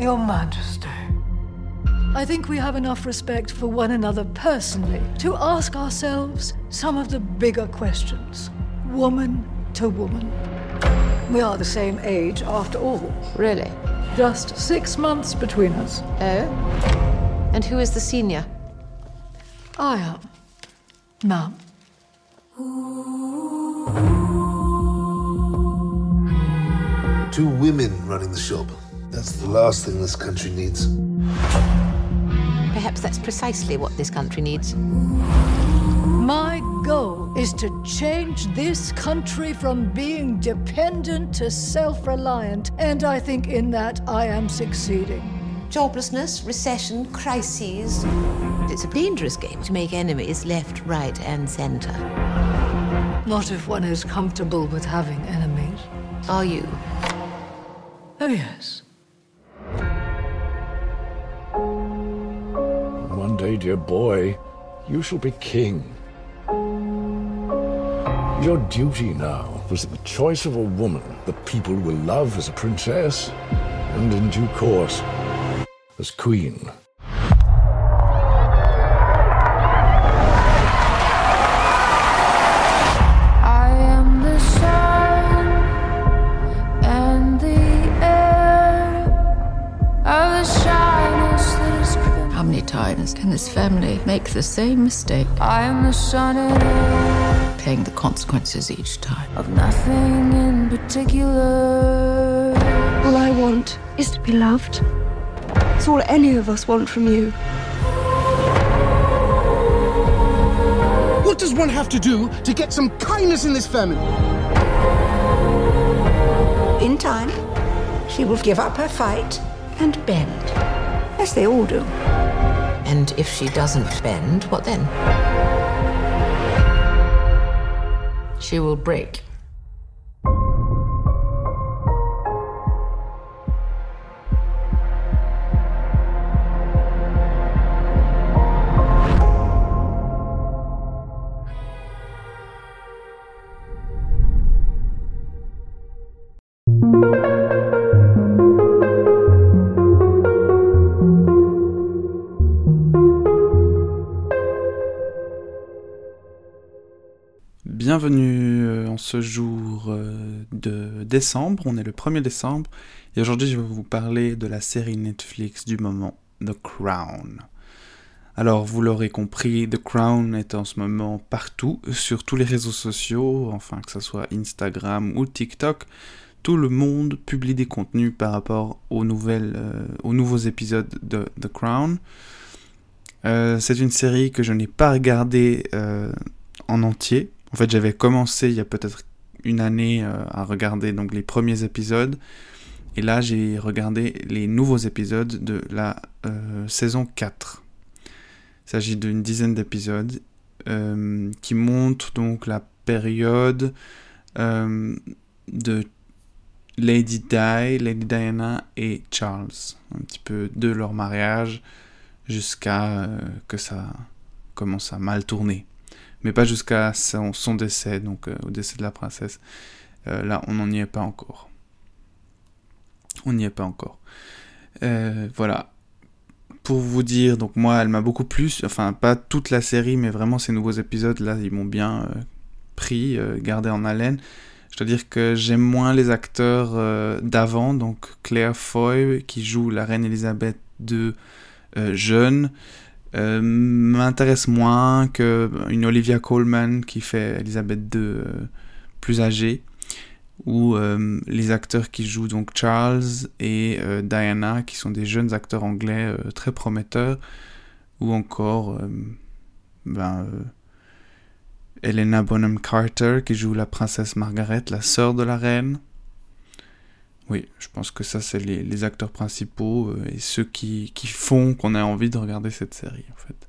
Your Majesty. I think we have enough respect for one another personally to ask ourselves some of the bigger questions, woman to woman. We are the same age after all. Really? Just six months between us. Oh? And who is the senior? I am. Ma'am. Two women running the shop. That's the last thing this country needs. Perhaps that's precisely what this country needs. My goal is to change this country from being dependent to self reliant, and I think in that I am succeeding. Joblessness, recession, crises. It's a dangerous game to make enemies left, right, and centre. Not if one is comfortable with having enemies. Are you? Oh, yes. Dear boy, you shall be king. Your duty now is the choice of a woman that people will love as a princess, and in due course, as queen. Many times can this family make the same mistake, I am the sun and air paying the consequences each time? of nothing in particular. All I want is to be loved. It's all any of us want from you. What does one have to do to get some kindness in this family? In time, she will give up her fight and bend, as they all do. And if she doesn't bend, what then? She will break. Bienvenue euh, en ce jour euh, de décembre, on est le 1er décembre, et aujourd'hui je vais vous parler de la série Netflix du moment, The Crown. Alors vous l'aurez compris, The Crown est en ce moment partout, sur tous les réseaux sociaux, enfin que ce soit Instagram ou TikTok, tout le monde publie des contenus par rapport aux, nouvelles, euh, aux nouveaux épisodes de The Crown. C'est une série que je n'ai pas regardée en entier, en fait, j'avais commencé il y a peut-être une année euh, à regarder donc les premiers épisodes. Et là, j'ai regardé les nouveaux épisodes de la euh, saison 4. Il s'agit d'une dizaine d'épisodes euh, qui montrent donc la période de Lady Di, Lady Diana et Charles. Un petit peu de leur mariage jusqu'à que ça commence à mal tourner mais pas jusqu'à son, décès, donc euh, au décès de la princesse. Euh, là, on n'en y est pas encore. On n'y est pas encore. Euh, voilà. Pour vous dire, donc moi, elle m'a beaucoup plu, enfin pas toute la série, mais vraiment ces nouveaux épisodes, là, ils m'ont bien pris, gardé en haleine. Je dois dire que j'aime moins les acteurs d'avant, donc Claire Foy, qui joue la reine Elisabeth II jeune, euh, m'intéresse moins que une Olivia Colman qui fait Elisabeth II euh, plus âgée ou euh, les acteurs qui jouent donc Charles et Diana qui sont des jeunes acteurs anglais très prometteurs ou encore ben, Helena Bonham Carter qui joue la princesse Margaret, la sœur de la reine. Oui, je pense que ça, c'est les, acteurs principaux euh, et ceux qui, qui font qu'on a envie de regarder cette série, en fait.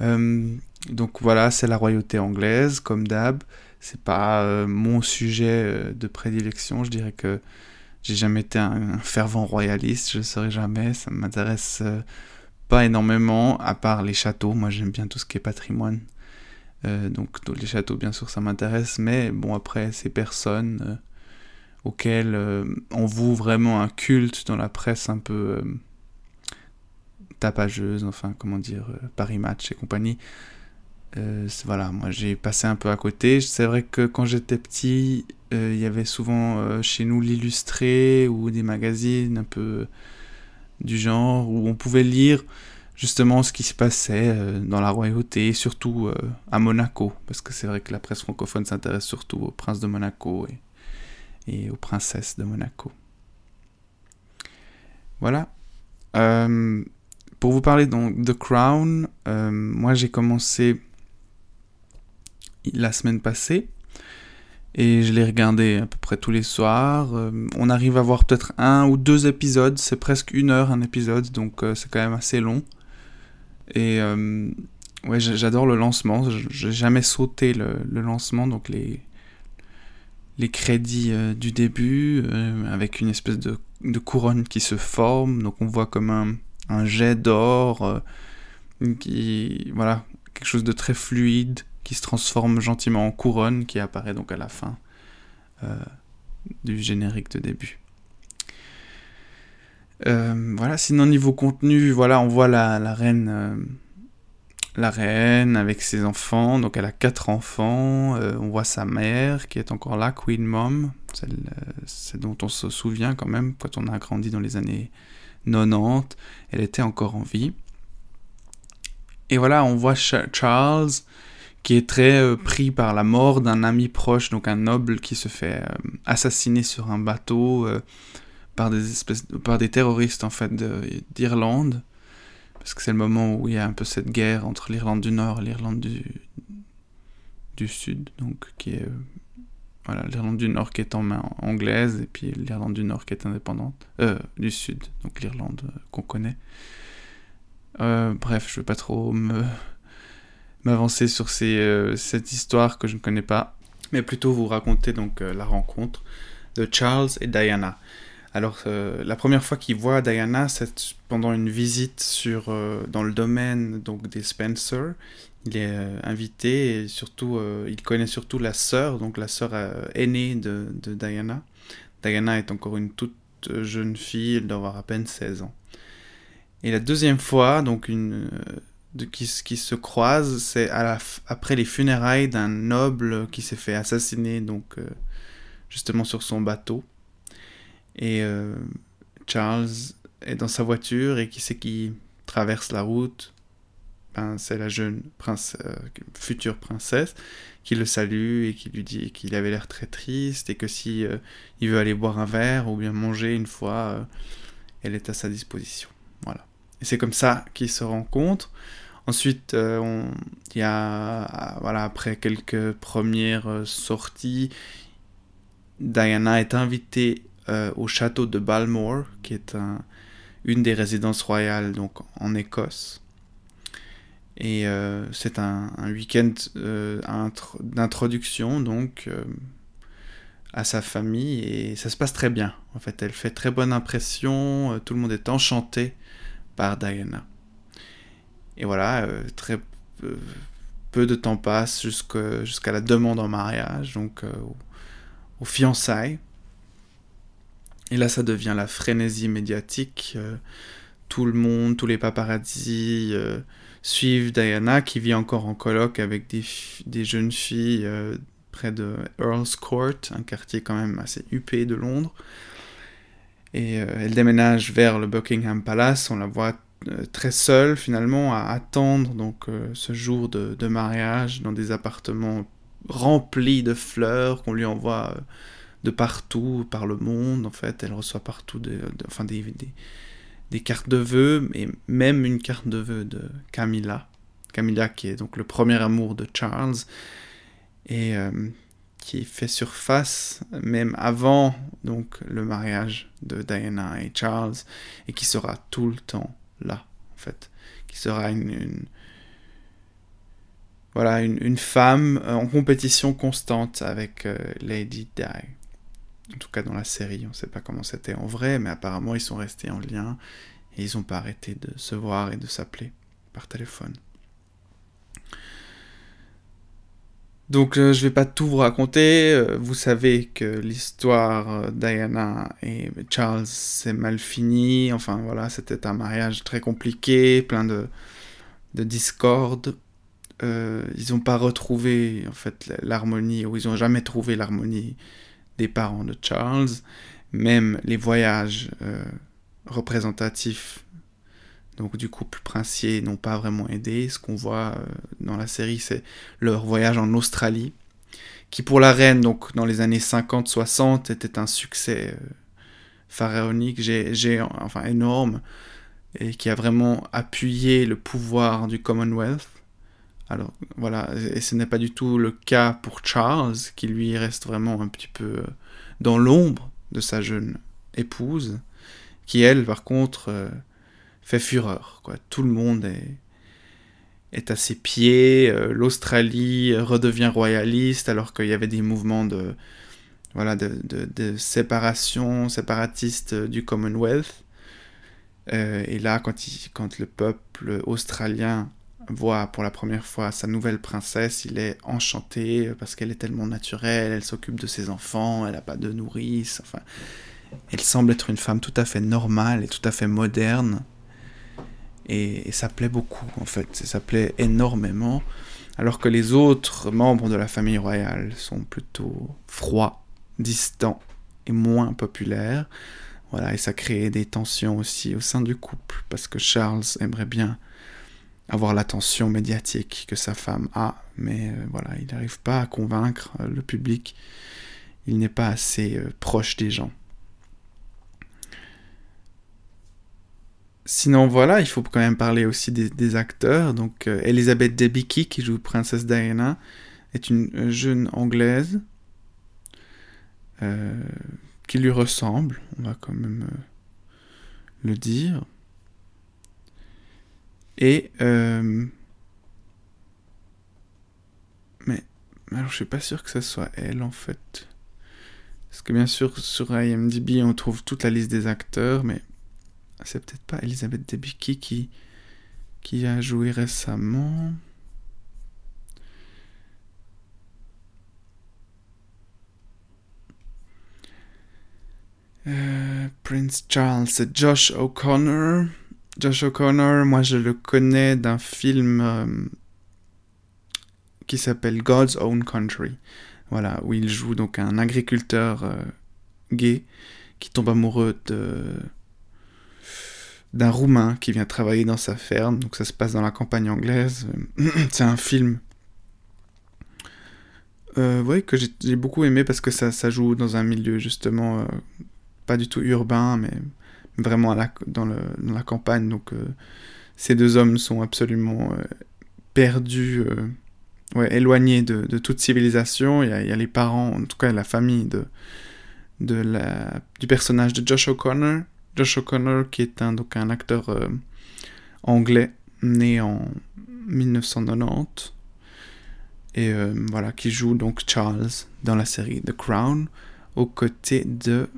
Euh, donc voilà, c'est la royauté anglaise, comme d'hab. C'est pas euh, mon sujet de prédilection. Je dirais que j'ai jamais été un, fervent royaliste, je ne serai jamais. Ça m'intéresse euh, pas énormément, à part les châteaux. Moi, j'aime bien tout ce qui est patrimoine. donc, les châteaux, bien sûr, ça m'intéresse. Mais bon, après, ces personnes auquel on voue vraiment un culte dans la presse un peu tapageuse, enfin comment dire, Paris Match et compagnie. voilà, moi j'ai passé un peu à côté. C'est vrai que quand j'étais petit, il y avait souvent chez nous l'illustré ou des magazines un peu du genre où on pouvait lire justement ce qui se passait euh, dans la royauté, surtout euh, à Monaco, parce que c'est vrai que la presse francophone s'intéresse surtout au prince de Monaco et aux princesses de Monaco. Voilà. Euh, pour vous parler donc de Crown, moi j'ai commencé la semaine passée et je l'ai regardé à peu près tous les soirs. on arrive à voir peut-être un ou deux épisodes, c'est presque une heure un épisode, donc c'est quand même assez long. Et euh, ouais, j'adore le lancement. J'ai jamais sauté le, lancement, donc les, les crédits euh, du début, euh, avec une espèce de, couronne qui se forme. Donc on voit comme un, jet d'or, qui voilà, quelque chose de très fluide, qui se transforme gentiment en couronne, qui apparaît donc à la fin du générique de début. Euh, voilà, sinon niveau contenu, voilà, on voit la, reine, euh, la reine avec ses enfants. Donc elle a quatre enfants. Euh, on voit sa mère qui est encore là, Queen Mom, c'est dont on se souvient quand même quand on a grandi dans les années 90. Elle était encore en vie. Et voilà, on voit Charles qui est très pris par la mort d'un ami proche, donc un noble qui se fait assassiner sur un bateau par des espèces par des terroristes en fait d'Irlande parce que c'est le moment où il y a un peu cette guerre entre l'Irlande du Nord et l'Irlande du du Sud donc qui est voilà l'Irlande du Nord qui est en main anglaise et puis l'Irlande du Nord qui est indépendante euh, du Sud donc l'Irlande euh, qu'on connaît. Euh, bref je vais pas trop m'avancer sur ces, cette histoire que je ne connais pas mais plutôt vous raconter donc la rencontre de Charles et Diana alors, euh, la première fois qu'il voit Diana, c'est pendant une visite sur, euh, dans le domaine donc, des Spencer. Il est euh, invité et surtout, il connaît surtout la sœur, donc la sœur aînée de, Diana. Diana est encore une toute jeune fille, elle doit avoir à peine 16 ans. Et la deuxième fois, donc qui, se croise, c'est après les funérailles d'un noble qui s'est fait assassiner, donc justement sur son bateau. Et euh, Charles est dans sa voiture et qui c'est qui traverse la route? Ben, C'est la jeune prince, euh, future princesse qui le salue et qui lui dit qu'il avait l'air très triste et que si euh, il veut aller boire un verre ou bien manger une fois, elle est à sa disposition. Voilà. Et c'est comme ça qu'ils se rencontrent. Ensuite, il y a, voilà, après quelques premières sorties, Diana est invitée euh, au château de Balmore, qui est une des résidences royales donc en Écosse. Et euh, c'est un, week-end euh, d'introduction donc à sa famille et ça se passe très bien. En fait, elle fait très bonne impression. tout le monde est enchanté par Diana. Et voilà, très peu de temps passe jusqu'à la demande en mariage, donc aux fiançailles. Et là, ça devient la frénésie médiatique. Euh, tout le monde, tous les paparazzis euh, suivent Diana, qui vit encore en colloque avec des, jeunes filles euh, près de Earl's Court, un quartier quand même assez huppé de Londres. Et elle déménage vers le Buckingham Palace. On la voit très seule finalement à attendre donc ce jour de, mariage dans des appartements remplis de fleurs qu'on lui envoie de partout, par le monde, en fait. Elle reçoit partout des, enfin des, des, cartes de vœux, et même une carte de vœux de Camilla. Camilla qui est donc le premier amour de Charles, et euh, qui fait surface même avant donc le mariage de Diana et Charles, et qui sera tout le temps là, en fait. Qui sera une, voilà, une, femme en compétition constante avec euh, Lady Di. En tout cas dans la série, on ne sait pas comment c'était en vrai, mais apparemment ils sont restés en lien et ils n'ont pas arrêté de se voir et de s'appeler par téléphone. Donc euh, je vais pas tout vous raconter. Euh, vous savez que l'histoire euh, Diana et Charles s'est mal fini. Enfin voilà, c'était un mariage très compliqué, plein de, de discorde. ils n'ont pas retrouvé en fait l'harmonie, ou ils n'ont jamais trouvé l'harmonie des parents de Charles. Même les voyages représentatifs donc du couple princier n'ont pas vraiment aidé. Ce qu'on voit euh, dans la série, c'est leur voyage en Australie, qui pour la reine, donc dans les années 50-60, était un succès euh, pharaonique, j'ai, enfin énorme, et qui a vraiment appuyé le pouvoir du Commonwealth. Alors voilà, et ce n'est pas du tout le cas pour Charles, qui lui reste vraiment un petit peu euh, dans l'ombre de sa jeune épouse, qui elle, par contre, fait fureur. Quoi. Tout le monde est, est à ses pieds. Euh, L'Australie redevient royaliste alors qu'il y avait des mouvements de, voilà, de, séparation, séparatiste du Commonwealth. Euh, et là, quand le peuple australien voit pour la première fois sa nouvelle princesse, il est enchanté parce qu'elle est tellement naturelle, elle s'occupe de ses enfants, elle n'a pas de nourrice, enfin, elle semble être une femme tout à fait normale et tout à fait moderne. Et, ça plaît beaucoup, en fait. Ça plaît énormément. Alors que les autres membres de la famille royale sont plutôt froids, distants et moins populaires. Voilà, et ça crée des tensions aussi au sein du couple, parce que Charles aimerait bien avoir l'attention médiatique que sa femme a, mais euh, voilà, il n'arrive pas à convaincre euh, le public. Il n'est pas assez euh, proche des gens. Sinon, voilà, il faut quand même parler aussi des, acteurs. Donc, Elizabeth Debicki, qui joue Princesse Diana, est une jeune anglaise qui lui ressemble, on va quand même le dire. Et. mais. Alors, je suis pas sûr que ce soit elle, en fait. Parce que, bien sûr, sur IMDb, on trouve toute la liste des acteurs, mais c'est peut-être pas Elisabeth Debicki qui, qui a joué récemment. Euh, Prince Charles, Josh O'Connor. Josh O'Connor, moi je le connais d'un film euh, qui s'appelle God's Own Country. Voilà, où il joue donc un agriculteur euh, gay qui tombe amoureux d'un Roumain qui vient travailler dans sa ferme. Donc ça se passe dans la campagne anglaise. C'est un film euh, que j'ai beaucoup aimé parce que ça, joue dans un milieu justement pas du tout urbain, mais vraiment dans, la campagne. Donc euh, ces deux hommes sont absolument euh, perdus, ouais, éloignés de, toute civilisation. Il y, a, les parents, en tout cas la famille de, du personnage de Josh O'Connor Josh O'Connor, qui est un, donc un acteur euh, anglais né en 1990 et euh, voilà qui joue donc Charles dans la série The Crown aux côtés de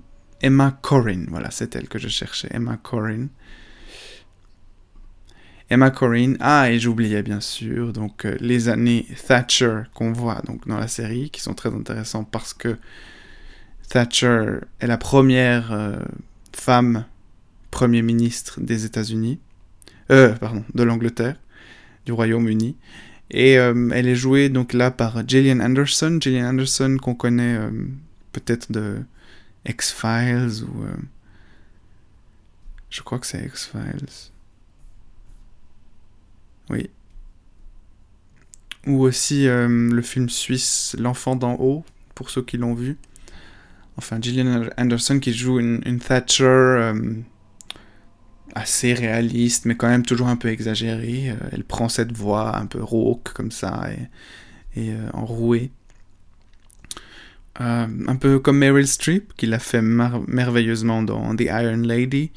Emma Corrin. Voilà, c'est elle que je cherchais, Emma Corrin. Emma Corrin. Ah, et j'oubliais bien sûr donc euh, les années Thatcher qu'on voit donc dans la série, qui sont très intéressants parce que Thatcher est la première femme Premier ministre des États-Unis, euh, pardon, de l'Angleterre, du Royaume-Uni. Et euh, elle est jouée donc là par Gillian Anderson. Gillian Anderson qu'on connaît euh, peut-être de X-Files ou... Euh, je crois que c'est X-Files. Oui. Ou aussi le film suisse L'enfant d'en haut, pour ceux qui l'ont vu. Enfin, Gillian Anderson qui joue une, Thatcher assez réaliste, mais quand même toujours un peu exagérée. Euh, elle prend cette voix un peu rauque comme ça et, euh, enrouée. Euh, un peu comme Meryl Streep, qui l'a fait merveilleusement dans The Iron Lady.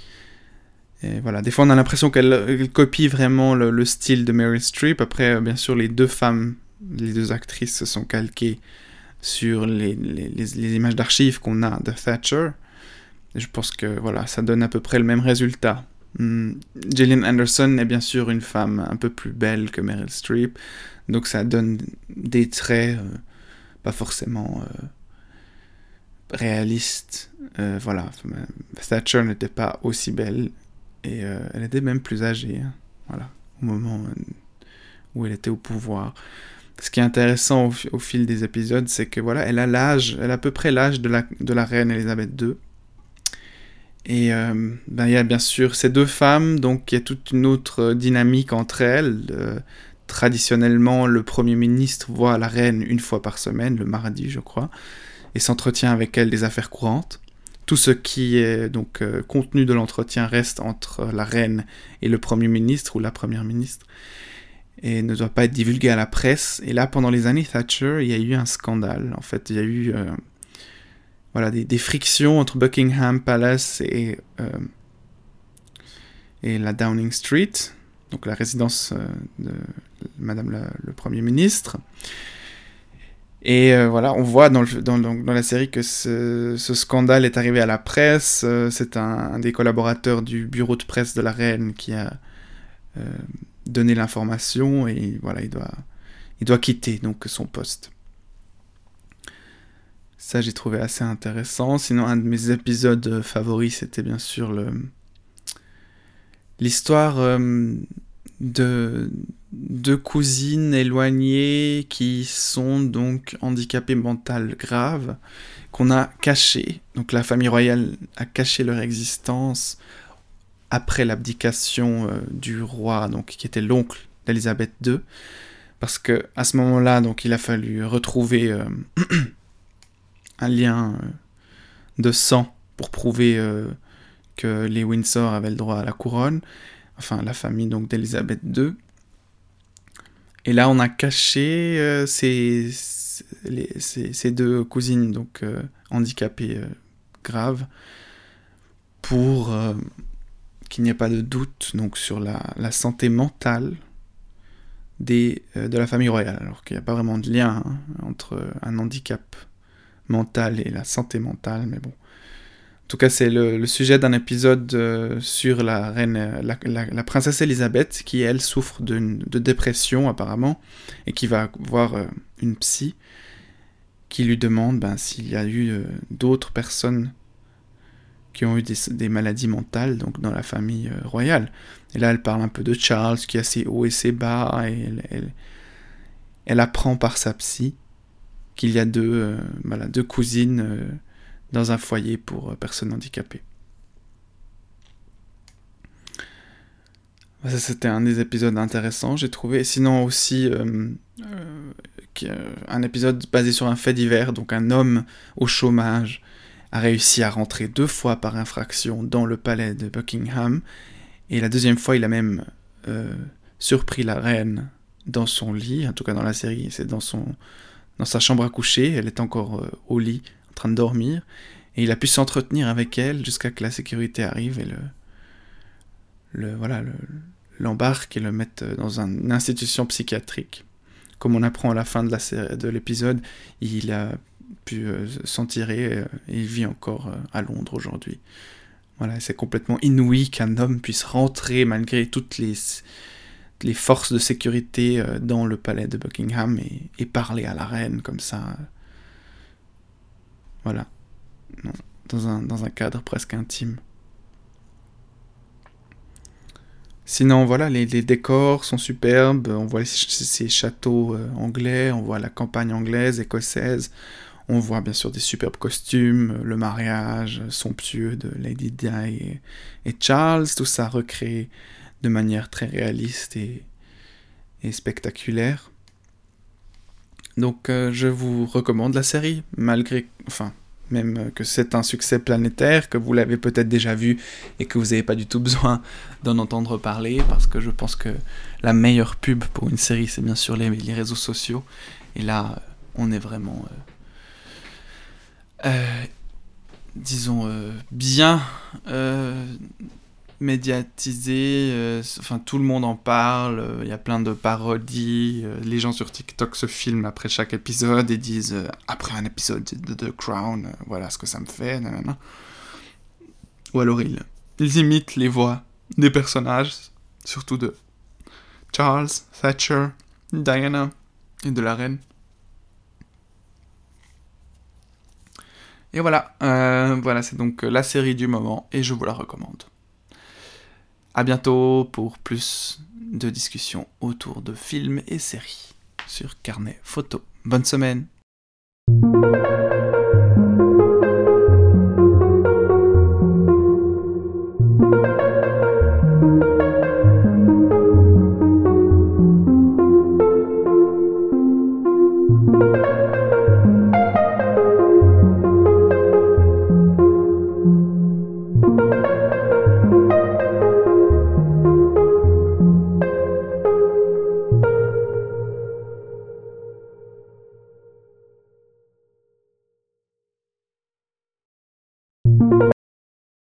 Voilà, des fois on a l'impression qu'elle copie vraiment le, style de Meryl Streep. Après, bien sûr, les deux femmes, les deux actrices se sont calquées sur les, images d'archives qu'on a de Thatcher. Je pense que voilà, ça donne à peu près le même résultat Hmm, Gillian Anderson est bien sûr une femme un peu plus belle que Meryl Streep, donc ça donne des traits euh, pas forcément euh, réalistes. Euh, voilà, Thatcher n'était pas aussi belle et elle était même plus âgée. Hein, voilà, au moment où elle était au pouvoir. Ce qui est intéressant au, fil des épisodes, c'est que voilà, elle a l'âge, elle a à peu près l'âge de la, de la reine Elisabeth II. Et euh, ben, il y a bien sûr ces deux femmes, donc il y a toute une autre dynamique entre elles. Euh, traditionnellement, le Premier ministre voit la reine une fois par semaine, le mardi je crois, et s'entretient avec elle des affaires courantes. Tout ce qui est donc euh, contenu de l'entretien reste entre la reine et le Premier ministre ou la Première ministre et ne doit pas être divulgué à la presse. Et là, pendant les années Thatcher, il y a eu un scandale. En fait, il y a eu voilà, des, frictions entre Buckingham Palace et, euh, et la Downing Street, donc la résidence euh, de Madame le Premier ministre. Et euh, voilà, on voit dans, la série que ce, scandale est arrivé à la presse. C'est un, des collaborateurs du bureau de presse de la reine qui a donné l'information et voilà, il doit, il doit quitter donc son poste. Ça, j'ai trouvé assez intéressant. Sinon, un de mes épisodes favoris, c'était bien sûr le l'histoire euh, de deux cousines éloignées qui sont donc handicapées mentales graves, qu'on a cachées. Donc la famille royale a caché leur existence après l'abdication euh, du roi, donc qui était l'oncle d'Elisabeth II, parce que à ce moment-là, donc il a fallu retrouver euh, un lien euh, de sang pour prouver que les Windsor avaient le droit à la couronne, enfin la famille donc d'Elisabeth II. Et là, on a caché euh, ces, deux cousines donc handicapées graves pour qu'il n'y ait pas de doute donc sur la, santé mentale de la famille royale, alors qu'il n'y a pas vraiment de lien hein, entre un handicap mentale et la santé mentale, mais bon. Tout cas, c'est le, sujet d'un épisode euh, sur la reine, euh, la, princesse Elisabeth, qui elle souffre de, dépression apparemment, et qui va voir euh, une psy qui lui demande ben, s'il y a eu d'autres personnes qui ont eu des, maladies mentales donc dans la famille royale. Et là, elle parle un peu de Charles qui a ses hauts et ses bas, et elle, apprend par sa psy qu'il y a deux, voilà, deux cousines dans un foyer pour euh, personnes handicapées. C'était un des épisodes intéressants, j'ai trouvé. Sinon aussi, un épisode basé sur un fait divers, donc un homme au chômage a réussi à rentrer deux fois par infraction dans le palais de Buckingham, et la deuxième fois, il a même surpris la reine dans son lit, en tout cas dans la série, c'est dans dans sa chambre à coucher, elle est encore euh, au lit, train de dormir, et il a pu s'entretenir avec elle jusqu'à que la sécurité arrive et le, voilà, l'embarque et le mette dans une institution psychiatrique. Comme on apprend à la fin de, l'épisode, il a pu euh, s'en tirer euh, et il vit encore à Londres aujourd'hui. Voilà, c'est complètement inouï qu'un homme puisse rentrer malgré toutes les forces de sécurité euh, dans le palais de Buckingham et, parler à la reine comme ça. Voilà. dans, un, dans un cadre presque intime. Sinon, voilà, les, décors sont superbes. On voit ces châteaux euh, anglais, on voit la campagne anglaise, écossaise. On voit bien sûr des superbes costumes, le mariage somptueux de Lady Di et, et Charles. Tout ça recréé de manière très réaliste et, spectaculaire. Donc euh, je vous recommande la série, malgré, enfin, même que c'est un succès planétaire, que vous l'avez peut-être déjà vu et que vous n'avez pas du tout besoin d'en entendre parler, parce que je pense que la meilleure pub pour une série, c'est bien sûr les, réseaux sociaux. Et là, on est vraiment, euh, euh, disons, bien médiatisé, euh, enfin tout le monde en parle, euh, il y a plein de parodies, euh, les gens sur TikTok se filment après chaque épisode et disent après un épisode de The Crown, voilà ce que ça me fait. Ou alors ils, ils imitent les voix des personnages, surtout de Charles, Thatcher, Diana et de la reine. Et voilà, voilà, c'est donc la série du moment et je vous la recommande. À bientôt pour plus de discussions autour de films et séries sur Carnet Photo. Bonne semaine.